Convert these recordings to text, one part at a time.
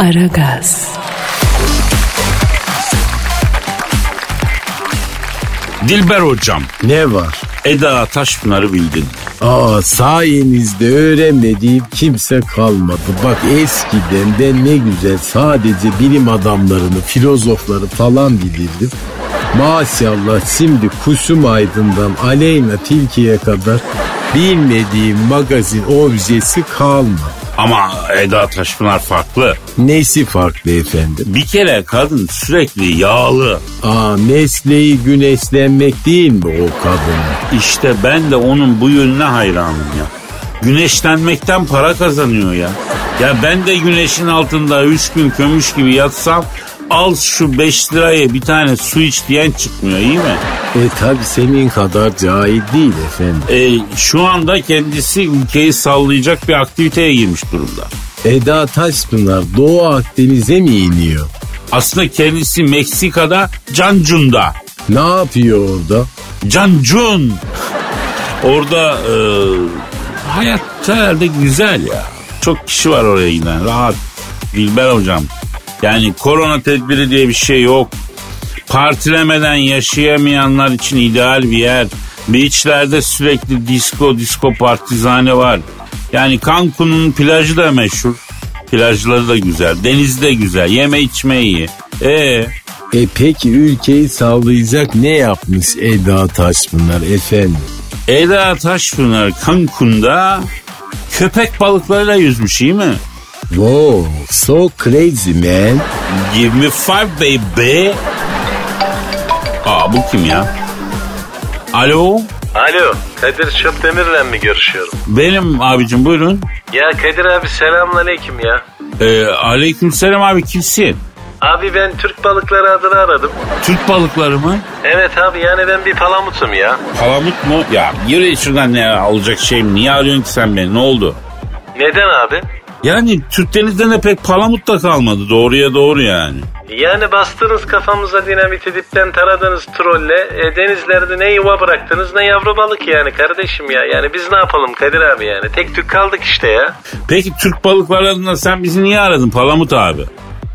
Aragaz, Dilber hocam, Ne var? Eda Taşpınar'ı bildin. Aa sayenizde öğrenmediğim kimse kalmadı. Bak eskiden ben ne güzel sadece bilim adamlarını, filozofları falan bilirdim. Maşallah şimdi Kusum Aydın'dan Aleyna Tilki'ye kadar bilmediğim magazin objesi kalmadı. Ama Eda Taşpınar farklı. Nesi farklı efendim? Bir kere kadın sürekli yağlı. Aa mesleği güneşlenmek değil mi o kadının? İşte ben de onun bu yönüne hayranım ya. Güneşlenmekten para kazanıyor ya. Ya ben de güneşin altında üç gün kömüş gibi yatsam al şu 5 liraya bir tane su iç diyen çıkmıyor iyi mi? E tabi senin kadar cahil değil efendim. E, şu anda kendisi ülkeyi sallayacak bir aktiviteye girmiş durumda. Eda Taşpınar Doğu Akdeniz'e mi iniyor? Aslında kendisi Meksika'da Cancun'da. Ne yapıyor orada? Cancun. Orada e, hayat herhalde güzel ya. Çok kişi var oraya giden. Rahat. Dilber hocam. Yani korona tedbiri diye bir şey yok. Partilemeden yaşayamayanlar için ideal bir yer. Beachlerde sürekli disco, disco partizane var. Yani Cancun'un plajı da meşhur. Plajları da güzel. Denizi de güzel. Yeme içme iyi. E E peki ülkeyi sallayacak ne yapmış Eda Taşpınar efendim? Eda Taşpınar Cancun'da köpek balıklarıyla yüzmüş iyi mi? Wow, so crazy man. Give me five baby. Aa bu kim ya? Alo? Alo, Kadir Çöpdemir'le mi görüşüyorum? Benim abicim buyurun. Ya Kadir abi selamünaleyküm ya. Ee, aleykümselam abi kimsin? Abi ben Türk balıkları adını aradım. Türk balıkları mı? Evet abi yani ben bir palamutum ya. Palamut mu? Ya yürü şuradan ne olacak şey mi? Niye arıyorsun ki sen beni? Ne oldu? Neden abi? Yani Türk denizde de pek palamut da kalmadı. Doğruya doğru yani. Yani bastınız kafamıza dinamiti dipten taradınız trolle. E, denizlerde ne yuva bıraktınız ne yavru balık yani kardeşim ya. Yani biz ne yapalım Kadir abi yani. Tek tük kaldık işte ya. Peki Türk balıkları adına sen bizi niye aradın Palamut abi?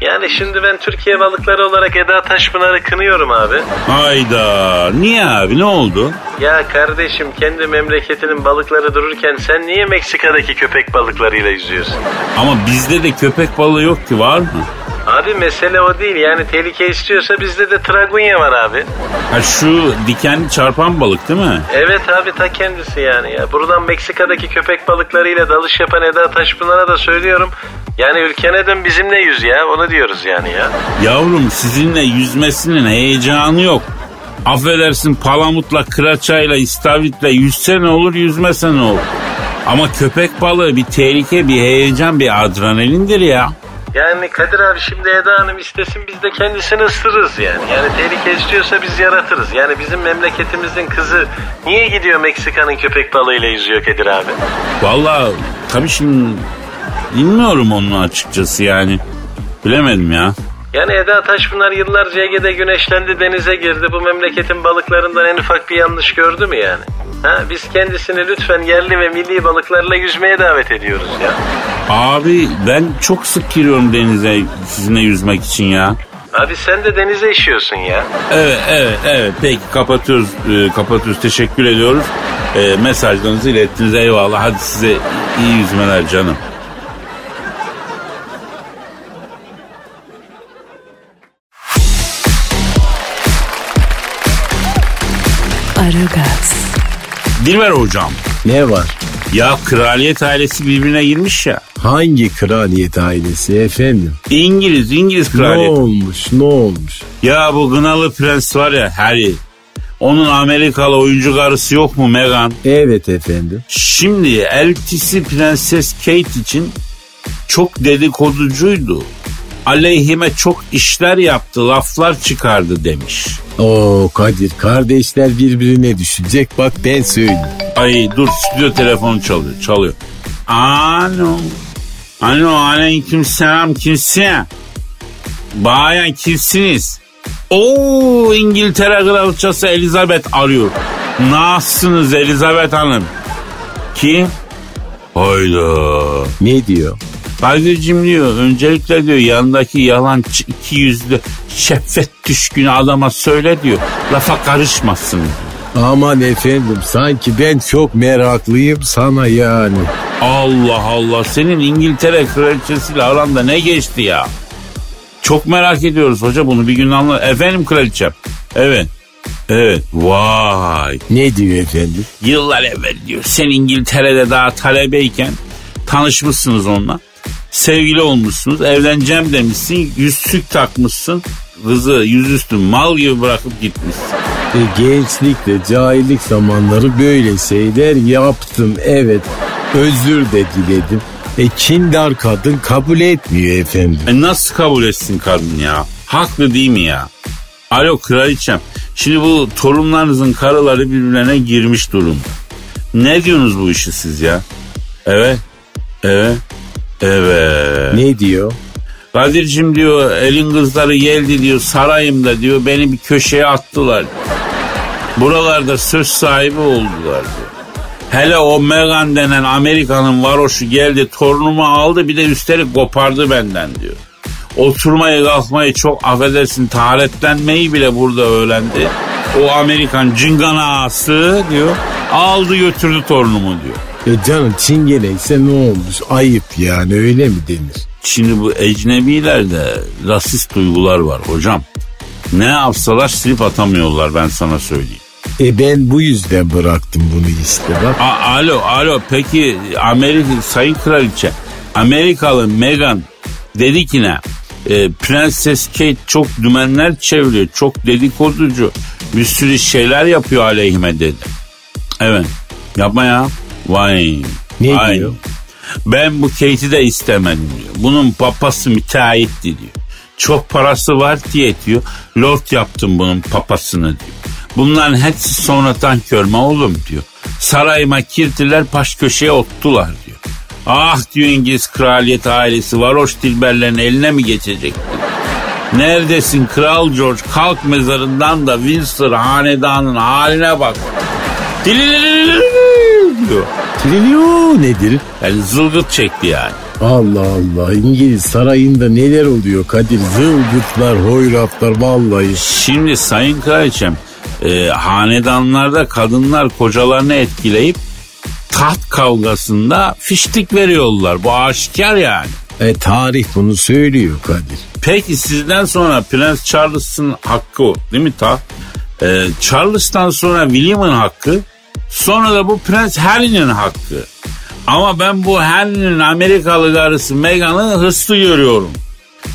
Yani şimdi ben Türkiye balıkları olarak Eda Taşpınar'ı kınıyorum abi. Hayda. Niye abi ne oldu? Ya kardeşim kendi memleketinin balıkları dururken sen niye Meksika'daki köpek balıklarıyla yüzüyorsun? Ama bizde de köpek balığı yok ki var mı? Abi mesele o değil yani tehlike istiyorsa bizde de tragunya var abi. Ha şu dikenli çarpan balık değil mi? Evet abi ta kendisi yani ya. Buradan Meksika'daki köpek balıklarıyla dalış yapan Eda Taşpınar'a da söylüyorum. Yani ülkene dön bizimle yüz ya onu diyoruz yani ya. Yavrum sizinle yüzmesinin heyecanı yok. Affedersin palamutla, kıraçayla, istavritle yüzse ne olur, yüzmese ne olur. Ama köpek balığı bir tehlike, bir heyecan, bir adrenalindir ya. Yani Kadir abi şimdi Eda Hanım istesin biz de kendisini ısırırız yani. Yani tehlike istiyorsa biz yaratırız. Yani bizim memleketimizin kızı niye gidiyor Meksika'nın köpek balığıyla yüzüyor Kadir abi? Vallahi tabii şimdi bilmiyorum onu açıkçası yani. Bilemedim ya. Yani Eda Taşpınar yıllarca Ege'de güneşlendi denize girdi. Bu memleketin balıklarından en ufak bir yanlış gördü mü yani? Ha, biz kendisini lütfen yerli ve milli balıklarla yüzmeye davet ediyoruz ya. Abi ben çok sık giriyorum denize sizinle yüzmek için ya. Abi sen de denize işiyorsun ya. Evet evet evet peki kapatıyoruz e, kapatıyoruz teşekkür ediyoruz. E, mesajlarınızı ilettiniz eyvallah hadi size iyi yüzmeler canım. Dilber hocam Ne var? ya kraliyet ailesi birbirine girmiş ya. Hangi kraliyet ailesi efendim? İngiliz İngiliz Ne kraliyeti. olmuş ne olmuş? Ya bu Gınalı Prens var ya Harry. Onun Amerikalı oyuncu karısı yok mu Meghan? Evet efendim. Şimdi eltisi Prenses Kate için çok dedikoducuydu. Aleyhime çok işler yaptı, laflar çıkardı demiş. Oo Kadir kardeşler birbirine düşecek bak ben söyleyeyim. Ay dur stüdyo telefonu çalıyor, çalıyor. Alo. Alo aleyküm selam kimsin? Bayan kimsiniz? Oo İngiltere Kraliçesi Elizabeth arıyor. Nasılsınız Elizabeth Hanım? Kim? Hayda. Ne diyor? Kadir'cim diyor öncelikle diyor yanındaki yalan iki yüzlü şeffet düşkünü adama söyle diyor. Lafa karışmasın. Aman efendim sanki ben çok meraklıyım sana yani. Allah Allah senin İngiltere kraliçesiyle aranda ne geçti ya? Çok merak ediyoruz hoca bunu bir gün anla. Efendim kraliçem. Evet. Evet. Vay. Ne diyor efendim? Yıllar evvel diyor. Sen İngiltere'de daha talebeyken tanışmışsınız onunla. Sevgili olmuşsunuz. Evleneceğim demişsin. Yüzsük takmışsın. Kızı yüzüstü mal gibi bırakıp gitmişsin. E, gençlikle cahillik zamanları böyle şeyler yaptım evet. Özür de diledim. E kindar kadın kabul etmiyor efendim. E nasıl kabul etsin kadın ya? Haklı değil mi ya? Alo kraliçem. Şimdi bu torunlarınızın karıları birbirlerine girmiş durum. Ne diyorsunuz bu işi siz ya? Evet. Evet. Evet. Ne diyor? Kadir'cim diyor elin kızları geldi diyor sarayımda diyor beni bir köşeye attılar. Buralarda söz sahibi oldular diyor. Hele o Megan denen Amerika'nın varoşu geldi torunumu aldı bir de üstelik kopardı benden diyor. Oturmayı kalkmayı çok affedersin taharetlenmeyi bile burada öğrendi. O Amerikan cınganası diyor aldı götürdü torunumu diyor. E canım çingene ise ne olmuş? Ayıp yani öyle mi denir? Şimdi bu ecnebilerde rasist duygular var hocam. Ne yapsalar silip atamıyorlar ben sana söyleyeyim. E ben bu yüzden bıraktım bunu işte bak. A- alo alo peki Amerika sayın kraliçe Amerikalı Meghan dedi ki ne? E, Prenses Kate çok dümenler çeviriyor. Çok dedikoducu. Bir sürü şeyler yapıyor aleyhime dedi. Evet. Yapma ya. Vay. Ne Vay. diyor? Ben bu Kate'i de istemedim diyor. Bunun papası müteahhitti diyor. Çok parası var diye diyor. Lord yaptım bunun papasını diyor. Bunların hepsi sonradan körme oğlum diyor. Sarayıma kirtiler baş köşeye ottular diyor. Ah diyor İngiliz kraliyet ailesi varoş dilberlerin eline mi geçecek diyor. Neredesin Kral George kalk mezarından da Windsor hanedanın haline bak. Dilililililil diyor. Trilyon nedir? Yani zılgıt çekti yani. Allah Allah İngiliz sarayında neler oluyor Kadir zılgıtlar hoyratlar vallahi. Şimdi Sayın Kraliçem e, hanedanlarda kadınlar kocalarını etkileyip taht kavgasında fiştik veriyorlar. Bu aşikar yani. E tarih bunu söylüyor Kadir. Peki sizden sonra Prens Charles'ın hakkı o, değil mi taht? E, Charles'tan sonra William'ın hakkı sonra da bu Prens Harry'nin hakkı. Ama ben bu Harry'nin Amerikalı karısı Meghan'ı hırslı görüyorum.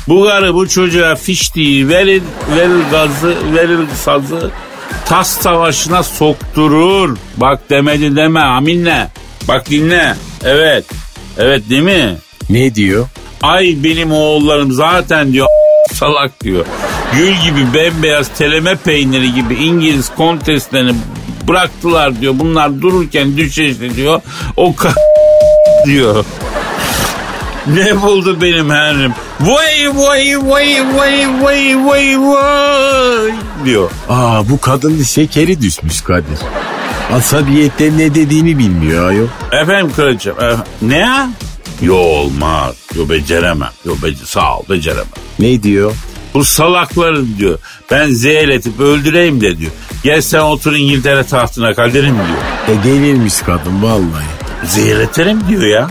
Bu karı bu çocuğa fiştiği verir, verir gazı, verir sazı, tas savaşına sokturur. Bak demedi deme aminle. Bak dinle. Evet. Evet değil mi? Ne diyor? Ay benim oğullarım zaten diyor salak diyor. Gül gibi bembeyaz teleme peyniri gibi İngiliz konteslerini bıraktılar diyor. Bunlar dururken düşeşti diyor. O ka- diyor. Ne buldu benim Henry'm? Vay vay vay vay vay vay vay diyor. Aa bu kadının şekeri düşmüş Kadir. Asabiyetten ne dediğini bilmiyor ayol. Efendim kraliçem e, ne ya? Yo olmaz. Yo beceremem. Yo bece sağ ol beceremem. Ne diyor? Bu salakları diyor. Ben zehirletip öldüreyim de diyor. Gel sen otur İngiltere tahtına kaderim diyor. E delirmiş kadın vallahi. Zehirletelim diyor ya.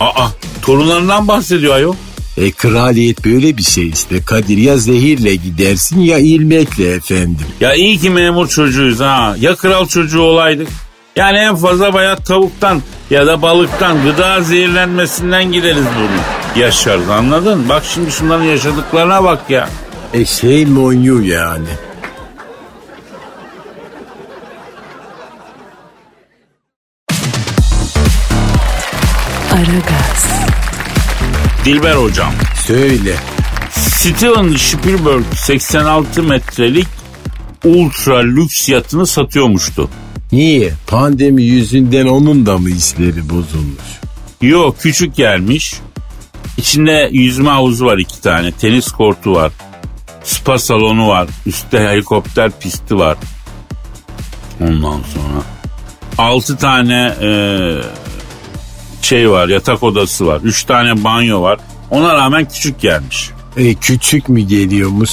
Aa torunlarından bahsediyor ayol. E kraliyet böyle bir şey işte Kadir ya zehirle gidersin ya ilmekle efendim. Ya iyi ki memur çocuğuyuz ha. Ya kral çocuğu olaydık. Yani en fazla bayat tavuktan ya da balıktan gıda zehirlenmesinden gideriz bunu. Yaşarız anladın? Bak şimdi şunların yaşadıklarına bak ya. E şey monyu yani. Aragaz, Dilber hocam. Söyle. Steven Spielberg 86 metrelik ultra lüks yatını satıyormuştu. Niye? Pandemi yüzünden onun da mı hisleri bozulmuş? Yok küçük gelmiş. İçinde yüzme havuzu var iki tane. Tenis kortu var. Spa salonu var. Üstte helikopter pisti var. Ondan sonra altı tane e, şey var yatak odası var. Üç tane banyo var. Ona rağmen küçük gelmiş. E, küçük mü geliyormuş?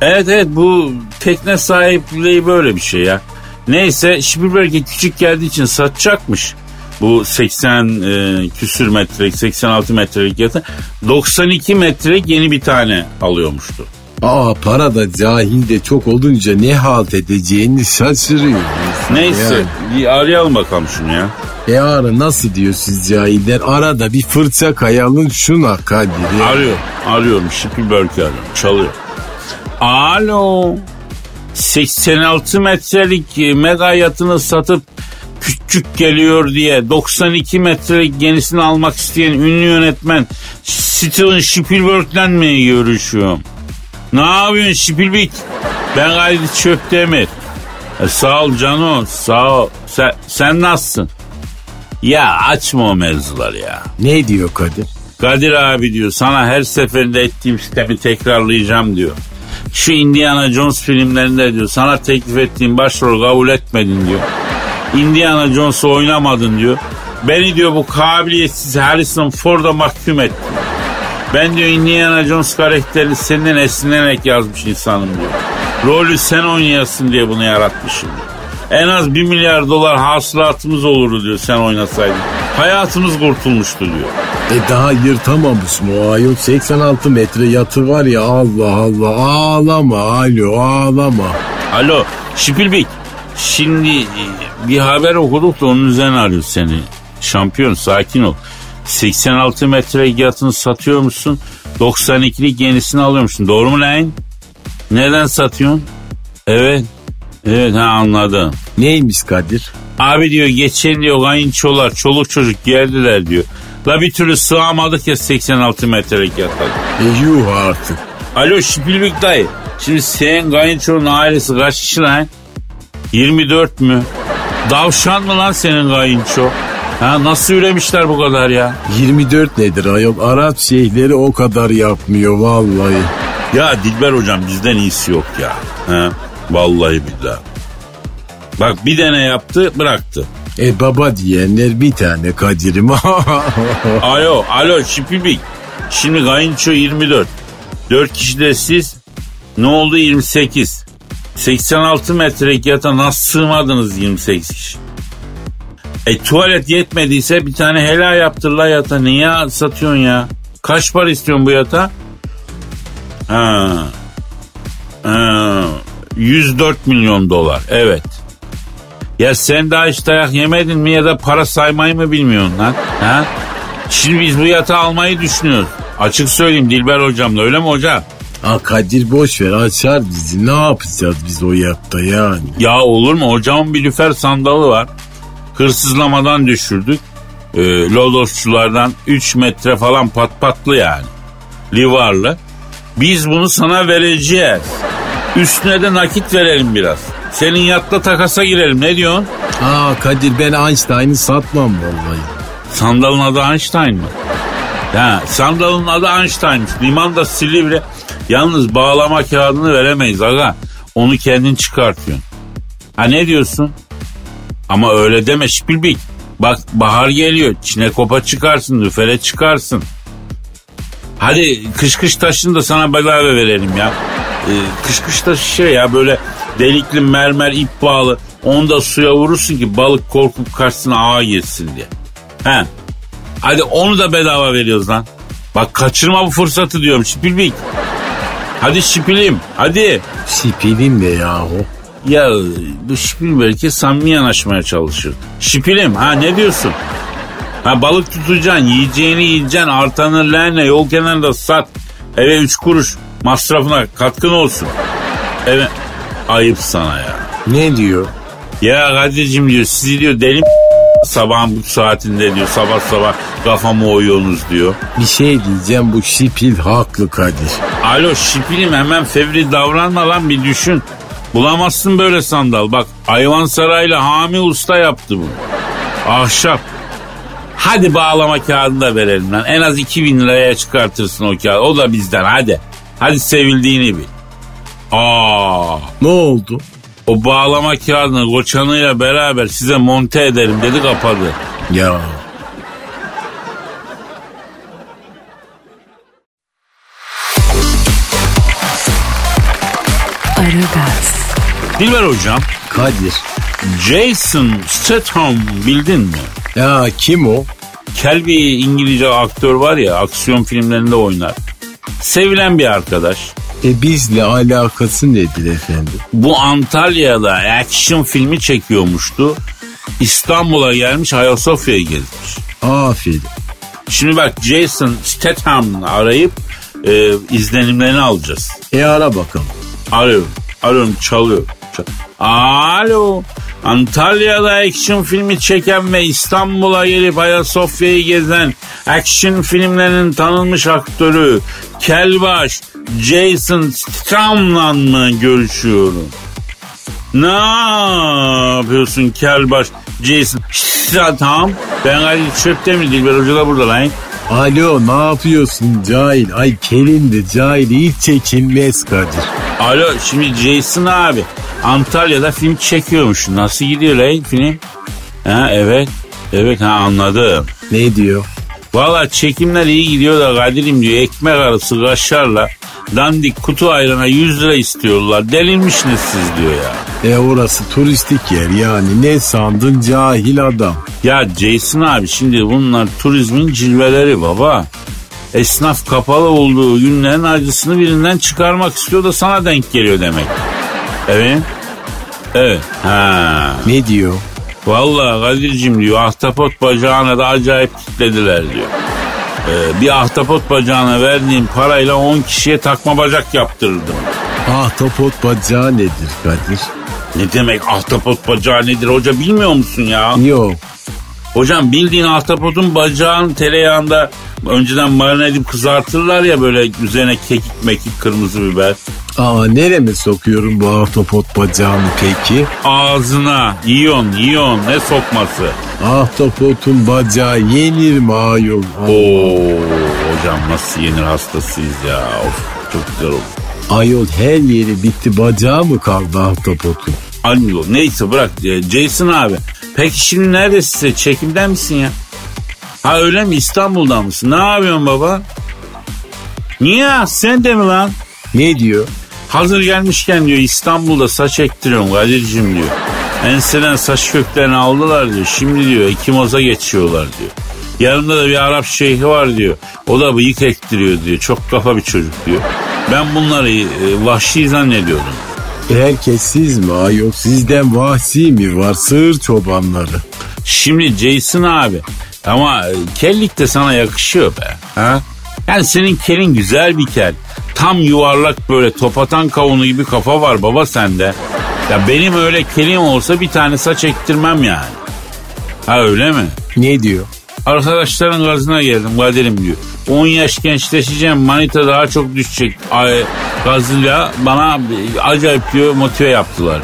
Evet evet bu tekne sahipliği böyle bir şey ya. Neyse Spielberg'e küçük geldiği için satacakmış. Bu 80 e, küsür metrelik 86 metrelik yata 92 metrelik yeni bir tane alıyormuştu. Aa para da cahil de çok olunca ne halt edeceğini şaşırıyor. Neyse bir arayalım bakalım şunu ya. E ara nasıl diyor siz cahiller? Arada bir fırça kayalım şuna Kadir. Arıyor. Arıyorum. Spielberg'i arıyorum. Çalıyor. Alo. 86 metrelik e, mega yatını satıp küçük geliyor diye 92 metrelik yenisini almak isteyen ünlü yönetmen Steven Spielberg'den mi görüşüyorum? Ne yapıyorsun Spielberg? Ben Gayri Çöptemir. E, sağ ol Cano sağ ol. Sen, sen nasılsın? Ya açma o mevzuları ya. Ne diyor Kadir? Kadir abi diyor sana her seferinde ettiğim sistemi tekrarlayacağım diyor. Şu Indiana Jones filmlerinde diyor sana teklif ettiğim başrol kabul etmedin diyor. Indiana Jones'u oynamadın diyor. Beni diyor bu kabiliyetsiz Harrison Ford'a mahkum etti. Ben diyor Indiana Jones karakterini senden esinlenerek yazmış insanım diyor. Rolü sen oynayasın diye bunu yaratmışım diyor. En az bir milyar dolar hasılatımız olurdu diyor sen oynasaydın. Hayatımız kurtulmuştu diyor. E daha yırtamamış mı ayol? 86 metre yatı var ya Allah Allah ağlama alo ağlama. Alo Şipilbik. Şimdi e, bir haber okuduk da onun üzerine arıyoruz seni. Şampiyon sakin ol. 86 metre yatını satıyor musun? 92'lik yenisini alıyor musun? Doğru mu lan? Neden satıyorsun? Evet. Evet ha anladım. Neymiş Kadir? Abi diyor geçen diyor kayınçolar çoluk çocuk geldiler diyor. La bir türlü sığamadık ya 86 metrelik yatak. E yuh artık. Alo Şipilbik dayı. Şimdi senin kayınçonun ailesi kaç kişi lan? 24 mü? Davşan mı lan senin kayınço? Ha nasıl üremişler bu kadar ya? 24 nedir ayol? Arap şeyhleri o kadar yapmıyor vallahi. Ya Dilber hocam bizden iyisi yok ya. Ha? Vallahi billahi. Bak bir tane yaptı bıraktı. E baba diyenler bir tane Kadir'im. Alo alo Şipilbik. Şimdi kayınço 24. 4 kişi de siz. Ne oldu 28. 86 metrelik yata nasıl sığmadınız 28 kişi? E tuvalet yetmediyse bir tane helal yaptır la yata. Niye satıyorsun ya? Kaç para istiyorsun bu yata? Ha. ha. 104 milyon dolar. Evet. Ya sen daha hiç dayak yemedin mi ya da para saymayı mı bilmiyorsun lan? Ha? Şimdi biz bu yatağı almayı düşünüyoruz. Açık söyleyeyim Dilber hocamla öyle mi hocam? Ha Kadir boş ver açar bizi. Ne yapacağız biz o yatta yani? Ya olur mu? Hocamın bir lüfer sandalı var. Hırsızlamadan düşürdük. Ee, lodosçulardan 3 metre falan pat patlı yani. Livarlı. Biz bunu sana vereceğiz. Üstüne de nakit verelim biraz. Senin yatla takasa girelim. Ne diyorsun? Aa Kadir ben Einstein'ı satmam vallahi. Sandalın adı Einstein mı? Ya sandalın adı Einstein'mış. Limanda Silivri. Yalnız bağlama kağıdını veremeyiz aga. Onu kendin çıkartıyorsun. Ha ne diyorsun? Ama öyle deme Şpilbik. Bak bahar geliyor. Çinekopa çıkarsın, lüfere çıkarsın. Hadi kış kış taşını da sana bedava verelim ya. Ee, kış kış taşı şey ya böyle delikli mermer ip bağlı. Onu da suya vurursun ki balık korkup karşısına ağa girsin diye. He. Hadi onu da bedava veriyoruz lan. Bak kaçırma bu fırsatı diyorum Şipilbik. Hadi şipilim hadi. Sipilim de yahu. Ya bu şipil belki samimi yanaşmaya çalışır. Şipilim ha ne diyorsun? Ha balık tutacaksın yiyeceğini yiyeceksin artanı leğenle yol kenarında sat. Eve üç kuruş masrafına katkın olsun. Evet ayıp sana ya. Ne diyor? Ya Kadir'cim diyor sizi diyor deli sabahın bu saatinde diyor sabah sabah kafamı oyuyorsunuz diyor. Bir şey diyeceğim bu şipil haklı Kadir. Alo şipilim hemen fevri davranma lan bir düşün. Bulamazsın böyle sandal. Bak Ayvansaray'la Hami Usta yaptı bunu. Ahşap. Hadi bağlama kağıdını da verelim lan. En az 2000 liraya çıkartırsın o kağıdı. O da bizden hadi. Hadi sevildiğini bil. Aa. Ne oldu? O bağlama kağıdını koçanıyla beraber size monte ederim dedi kapadı. Ya. Aragaz. Dilber hocam. Kadir. Jason Statham bildin mi? Ya kim o? Kel bir İngilizce aktör var ya aksiyon filmlerinde oynar. Sevilen bir arkadaş. E bizle alakası nedir efendim? Bu Antalya'da action filmi çekiyormuştu. İstanbul'a gelmiş Ayasofya'yı gezmiş. Aferin. Şimdi bak Jason Statham'ı arayıp e, izlenimlerini alacağız. E ara bakalım. Arıyorum. Arıyorum çalıyor. Çal- Alo. Antalya'da action filmi çeken ve İstanbul'a gelip Ayasofya'yı gezen action filmlerinin tanınmış aktörü Kelbaş Jason Statham'la mı görüşüyorum? Ne yapıyorsun Kelbaş Jason Statham? Ben Kadir Çöptemir Dilber Hoca da burada lan. Alo ne yapıyorsun cahil? Ay kelindi cahil hiç çekinmez Kadir. Alo şimdi Jason abi Antalya'da film çekiyormuş. Nasıl gidiyor lan film? Ha evet. Evet ha anladım. Ne diyor? Valla çekimler iyi gidiyor da Kadir'im diyor ekmek arası kaşarla dandik kutu ayrana 100 lira istiyorlar. Delirmişsiniz siz diyor ya. E orası turistik yer yani ne sandın cahil adam. Ya Jason abi şimdi bunlar turizmin cilveleri baba. Esnaf kapalı olduğu günlerin acısını birinden çıkarmak istiyor da sana denk geliyor demek. Evet. Evet. Ha. Ne diyor? Vallahi Kadir'cim diyor ahtapot bacağına da acayip kitlediler diyor. Ee, bir ahtapot bacağına verdiğim parayla 10 kişiye takma bacak yaptırırdım. Ahtapot bacağı nedir Kadir? Ne demek ahtapot bacağı nedir hoca bilmiyor musun ya? Yok. Hocam bildiğin ahtapotun bacağını tereyağında önceden marine edip kızartırlar ya böyle üzerine kekik mekik kırmızı biber. Aa nereme sokuyorum bu ahtapot bacağını peki? Ağzına yiyon yiyon ne sokması. Ahtapotun bacağı yenir mi ayol? Oo hocam nasıl yenir hastasıyız ya. Of çok güzel oldu. Ayol her yeri bitti bacağı mı kaldı ahtapotun? Alo neyse bırak e, Jason abi. Peki şimdi neredesin çekimden misin ya? Ha öyle mi İstanbul'da mısın? Ne yapıyorsun baba? Niye sen de mi lan? Ne diyor? Hazır gelmişken diyor İstanbul'da saç ektiriyorum Kadir'cim diyor. Enseden saç köklerini aldılar diyor. Şimdi diyor ekimoza geçiyorlar diyor. Yanımda da bir Arap şeyhi var diyor. O da bıyık ektiriyor diyor. Çok kafa bir çocuk diyor. Ben bunları e, vahşi zannediyordum. Herkes siz mi ayol? Sizden vahsi mi var sığır çobanları? Şimdi Jason abi ama e, kellik de sana yakışıyor be. Ha? Yani senin kelin güzel bir kel. Tam yuvarlak böyle topatan kavunu gibi kafa var baba sende. Ya benim öyle kelim olsa bir tane saç ektirmem yani. Ha öyle mi? Ne diyor? Arkadaşların gazına geldim Kadir'im diyor. 10 yaş gençleşeceğim manita daha çok düşecek. Ay, gazıyla bana acayip diyor motive yaptılar.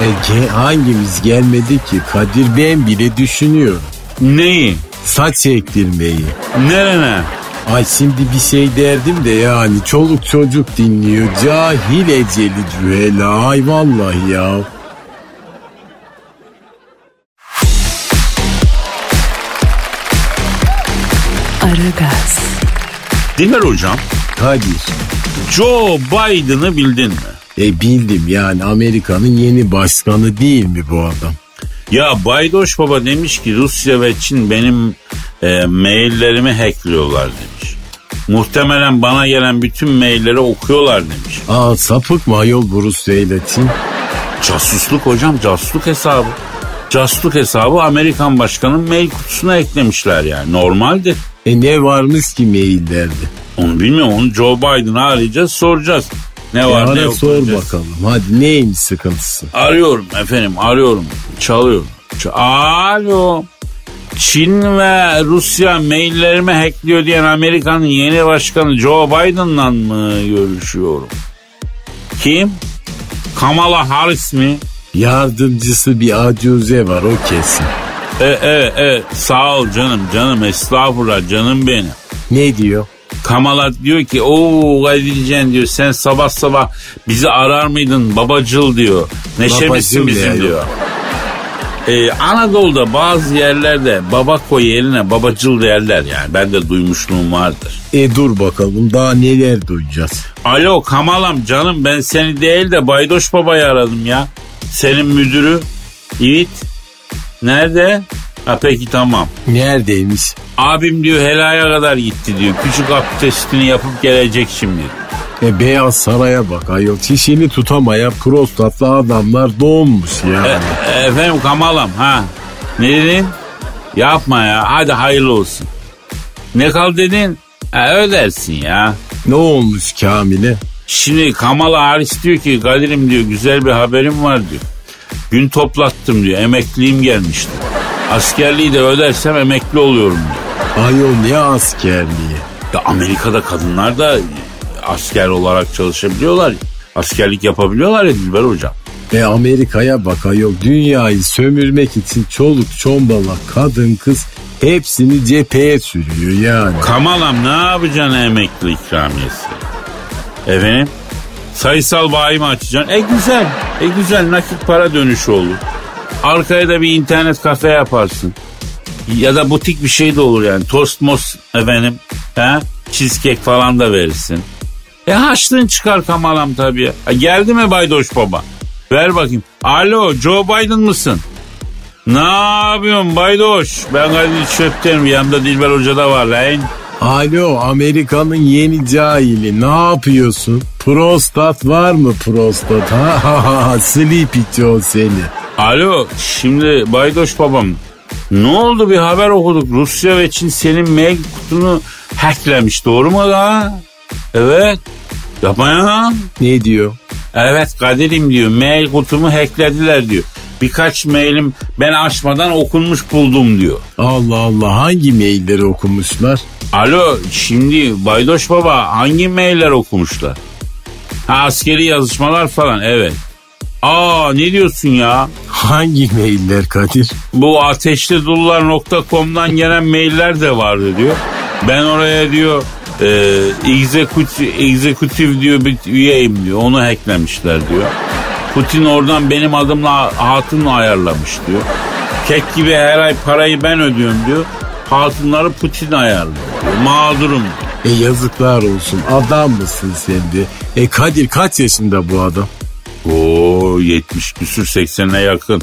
E, ge- hangimiz gelmedi ki? Kadir ben bile düşünüyorum. Neyi? Saç ektirmeyi. Nerene? Ay şimdi bir şey derdim de yani çoluk çocuk dinliyor. Cahil eceli cühela. Ay vallahi ya. Aragaz, Dilber hocam Kadir. Joe Biden'ı bildin mi? E bildim yani Amerika'nın yeni başkanı değil mi bu adam? Ya Baydoş Baba demiş ki Rusya ve Çin benim e, maillerimi hackliyorlar demiş. Muhtemelen bana gelen bütün mailleri okuyorlar demiş. Aa sapık mı ayol ile Çin? Casusluk hocam casusluk hesabı. Casusluk hesabı Amerikan başkanın mail kutusuna eklemişler yani normaldir. E ne varmış ki maillerde? Onu bilmiyorum onu Joe Biden'a arayacağız soracağız. Ne E var ne ara yok. sor göreceğiz. bakalım. Hadi neymiş sıkıntısı? Arıyorum efendim arıyorum. Çalıyorum. Ç- Alo. Çin ve Rusya maillerimi hackliyor diyen Amerika'nın yeni başkanı Joe Biden'la mı görüşüyorum? Kim? Kamala Harris mi? Yardımcısı bir acuze var o kesin. E, evet evet sağ ol canım canım estağfurullah canım benim. Ne diyor? Kamala diyor ki o Kadircan diyor sen sabah sabah bizi arar mıydın babacıl diyor. Neşe Babacıl misin bizim ya, diyor. Ee, Anadolu'da bazı yerlerde baba koy yerine babacıl derler yani. Ben de duymuşluğum vardır. E dur bakalım daha neler duyacağız. Alo Kamalam canım ben seni değil de Baydoş Baba'yı aradım ya. Senin müdürü. Evet. Nerede? Ha peki tamam. Neredeymiş? Abim diyor helaya kadar gitti diyor. Küçük abdestini yapıp gelecek şimdi. E Beyaz Saray'a bak ayol. Çişini tutamaya prostatlı adamlar doğmuş ya. E, efendim Kamalam ha. Ne dedin? Yapma ya hadi hayırlı olsun. Ne kal dedin? Ha, ödersin ya. Ne olmuş Kamil'e? Şimdi Kamal Haris diyor ki Kadir'im diyor güzel bir haberim var diyor. Gün toplattım diyor emekliliğim gelmişti. Askerliği de ödersem emekli oluyorum diyor. Ayol ne askerliği? Ya Amerika'da kadınlar da asker olarak çalışabiliyorlar. Askerlik yapabiliyorlar ya Dilber hocam. E Amerika'ya bak ayol. Dünyayı sömürmek için çoluk çombala kadın kız hepsini cepheye sürüyor yani. Kamalam ne yapacaksın emekli ikramiyesi? Efendim? Sayısal bayi mi açacaksın? E güzel. E güzel nakit para dönüşü olur. Arkaya da bir internet kafe yaparsın. Ya da butik bir şey de olur yani. Tost most efendim. He? Cheesecake falan da verirsin. E haçlığın çıkar kamalam tabii. Ha, geldi mi Baydoş Baba? Ver bakayım. Alo Joe Biden mısın? Ne yapıyorsun Baydoş? Ben Kadir Çöpten'im. Yanımda Dilber Hoca da var lan. Alo Amerika'nın yeni cahili ne yapıyorsun? Prostat var mı prostat? Ha ha ha ha Sleepy Joe seni. Alo şimdi Baydoş babam ne oldu bir haber okuduk Rusya ve Çin senin mail kutunu hacklemiş doğru mu da? Evet yapma ya. Ne diyor? Evet Kadir'im diyor mail kutumu hacklediler diyor. Birkaç mailim ben açmadan okunmuş buldum diyor. Allah Allah hangi mailleri okumuşlar? Alo şimdi Baydoş baba hangi mailler okumuşlar? Ha askeri yazışmalar falan evet. Aa ne diyorsun ya? Hangi mailler Kadir? Bu ateşlidullar.com'dan gelen mailler de vardı diyor. Ben oraya diyor e, executive, executive diyor bir üyeyim diyor. Onu hacklemişler diyor. Putin oradan benim adımla hatunla ayarlamış diyor. Kek gibi her ay parayı ben ödüyorum diyor. Hatunları Putin ayarlıyor diyor. Mağdurum E yazıklar olsun adam mısın sen de? E Kadir kaç yaşında bu adam? Oo 70 küsür 80'e yakın.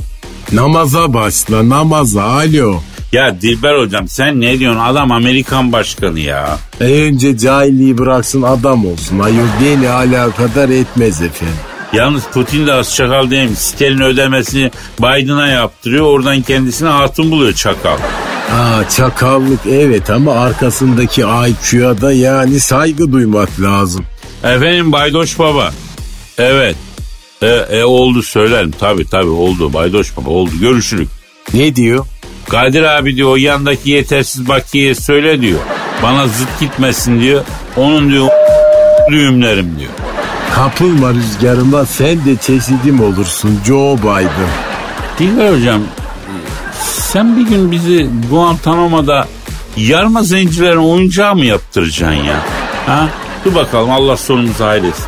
Namaza başla namaza alo. Ya Dilber hocam sen ne diyorsun? Adam Amerikan başkanı ya. E önce cahilliği bıraksın adam olsun. Ayol beni alakadar etmez efendim. Yalnız Putin de az çakal değil mi? Stalin ödemesini Biden'a yaptırıyor. Oradan kendisine hatun buluyor çakal. Aa çakallık evet ama arkasındaki IQ'ya da yani saygı duymak lazım. Efendim Baydoş Baba. Evet. E, e oldu söylerim. Tabi tabi oldu Baydoş Baba oldu. Görüşürük. Ne diyor? Kadir abi diyor o yandaki yetersiz bakiyeye söyle diyor. Bana zıt gitmesin diyor. Onun diyor düğümlerim diyor. Kapılma rüzgarına sen de çeşidim olursun Joe Biden. Dilber hocam sen bir gün bizi Guantanamo'da yarma zencilerin oyuncağı mı yaptıracaksın ya? Ha? Dur bakalım Allah sonumuzu hayretsin.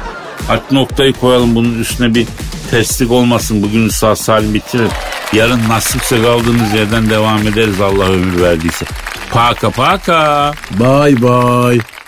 Artık noktayı koyalım bunun üstüne bir terslik olmasın. Bugün sağ salim bitirir. Yarın nasipse kaldığımız yerden devam ederiz Allah ömür verdiyse. Paka paka. Bye bye.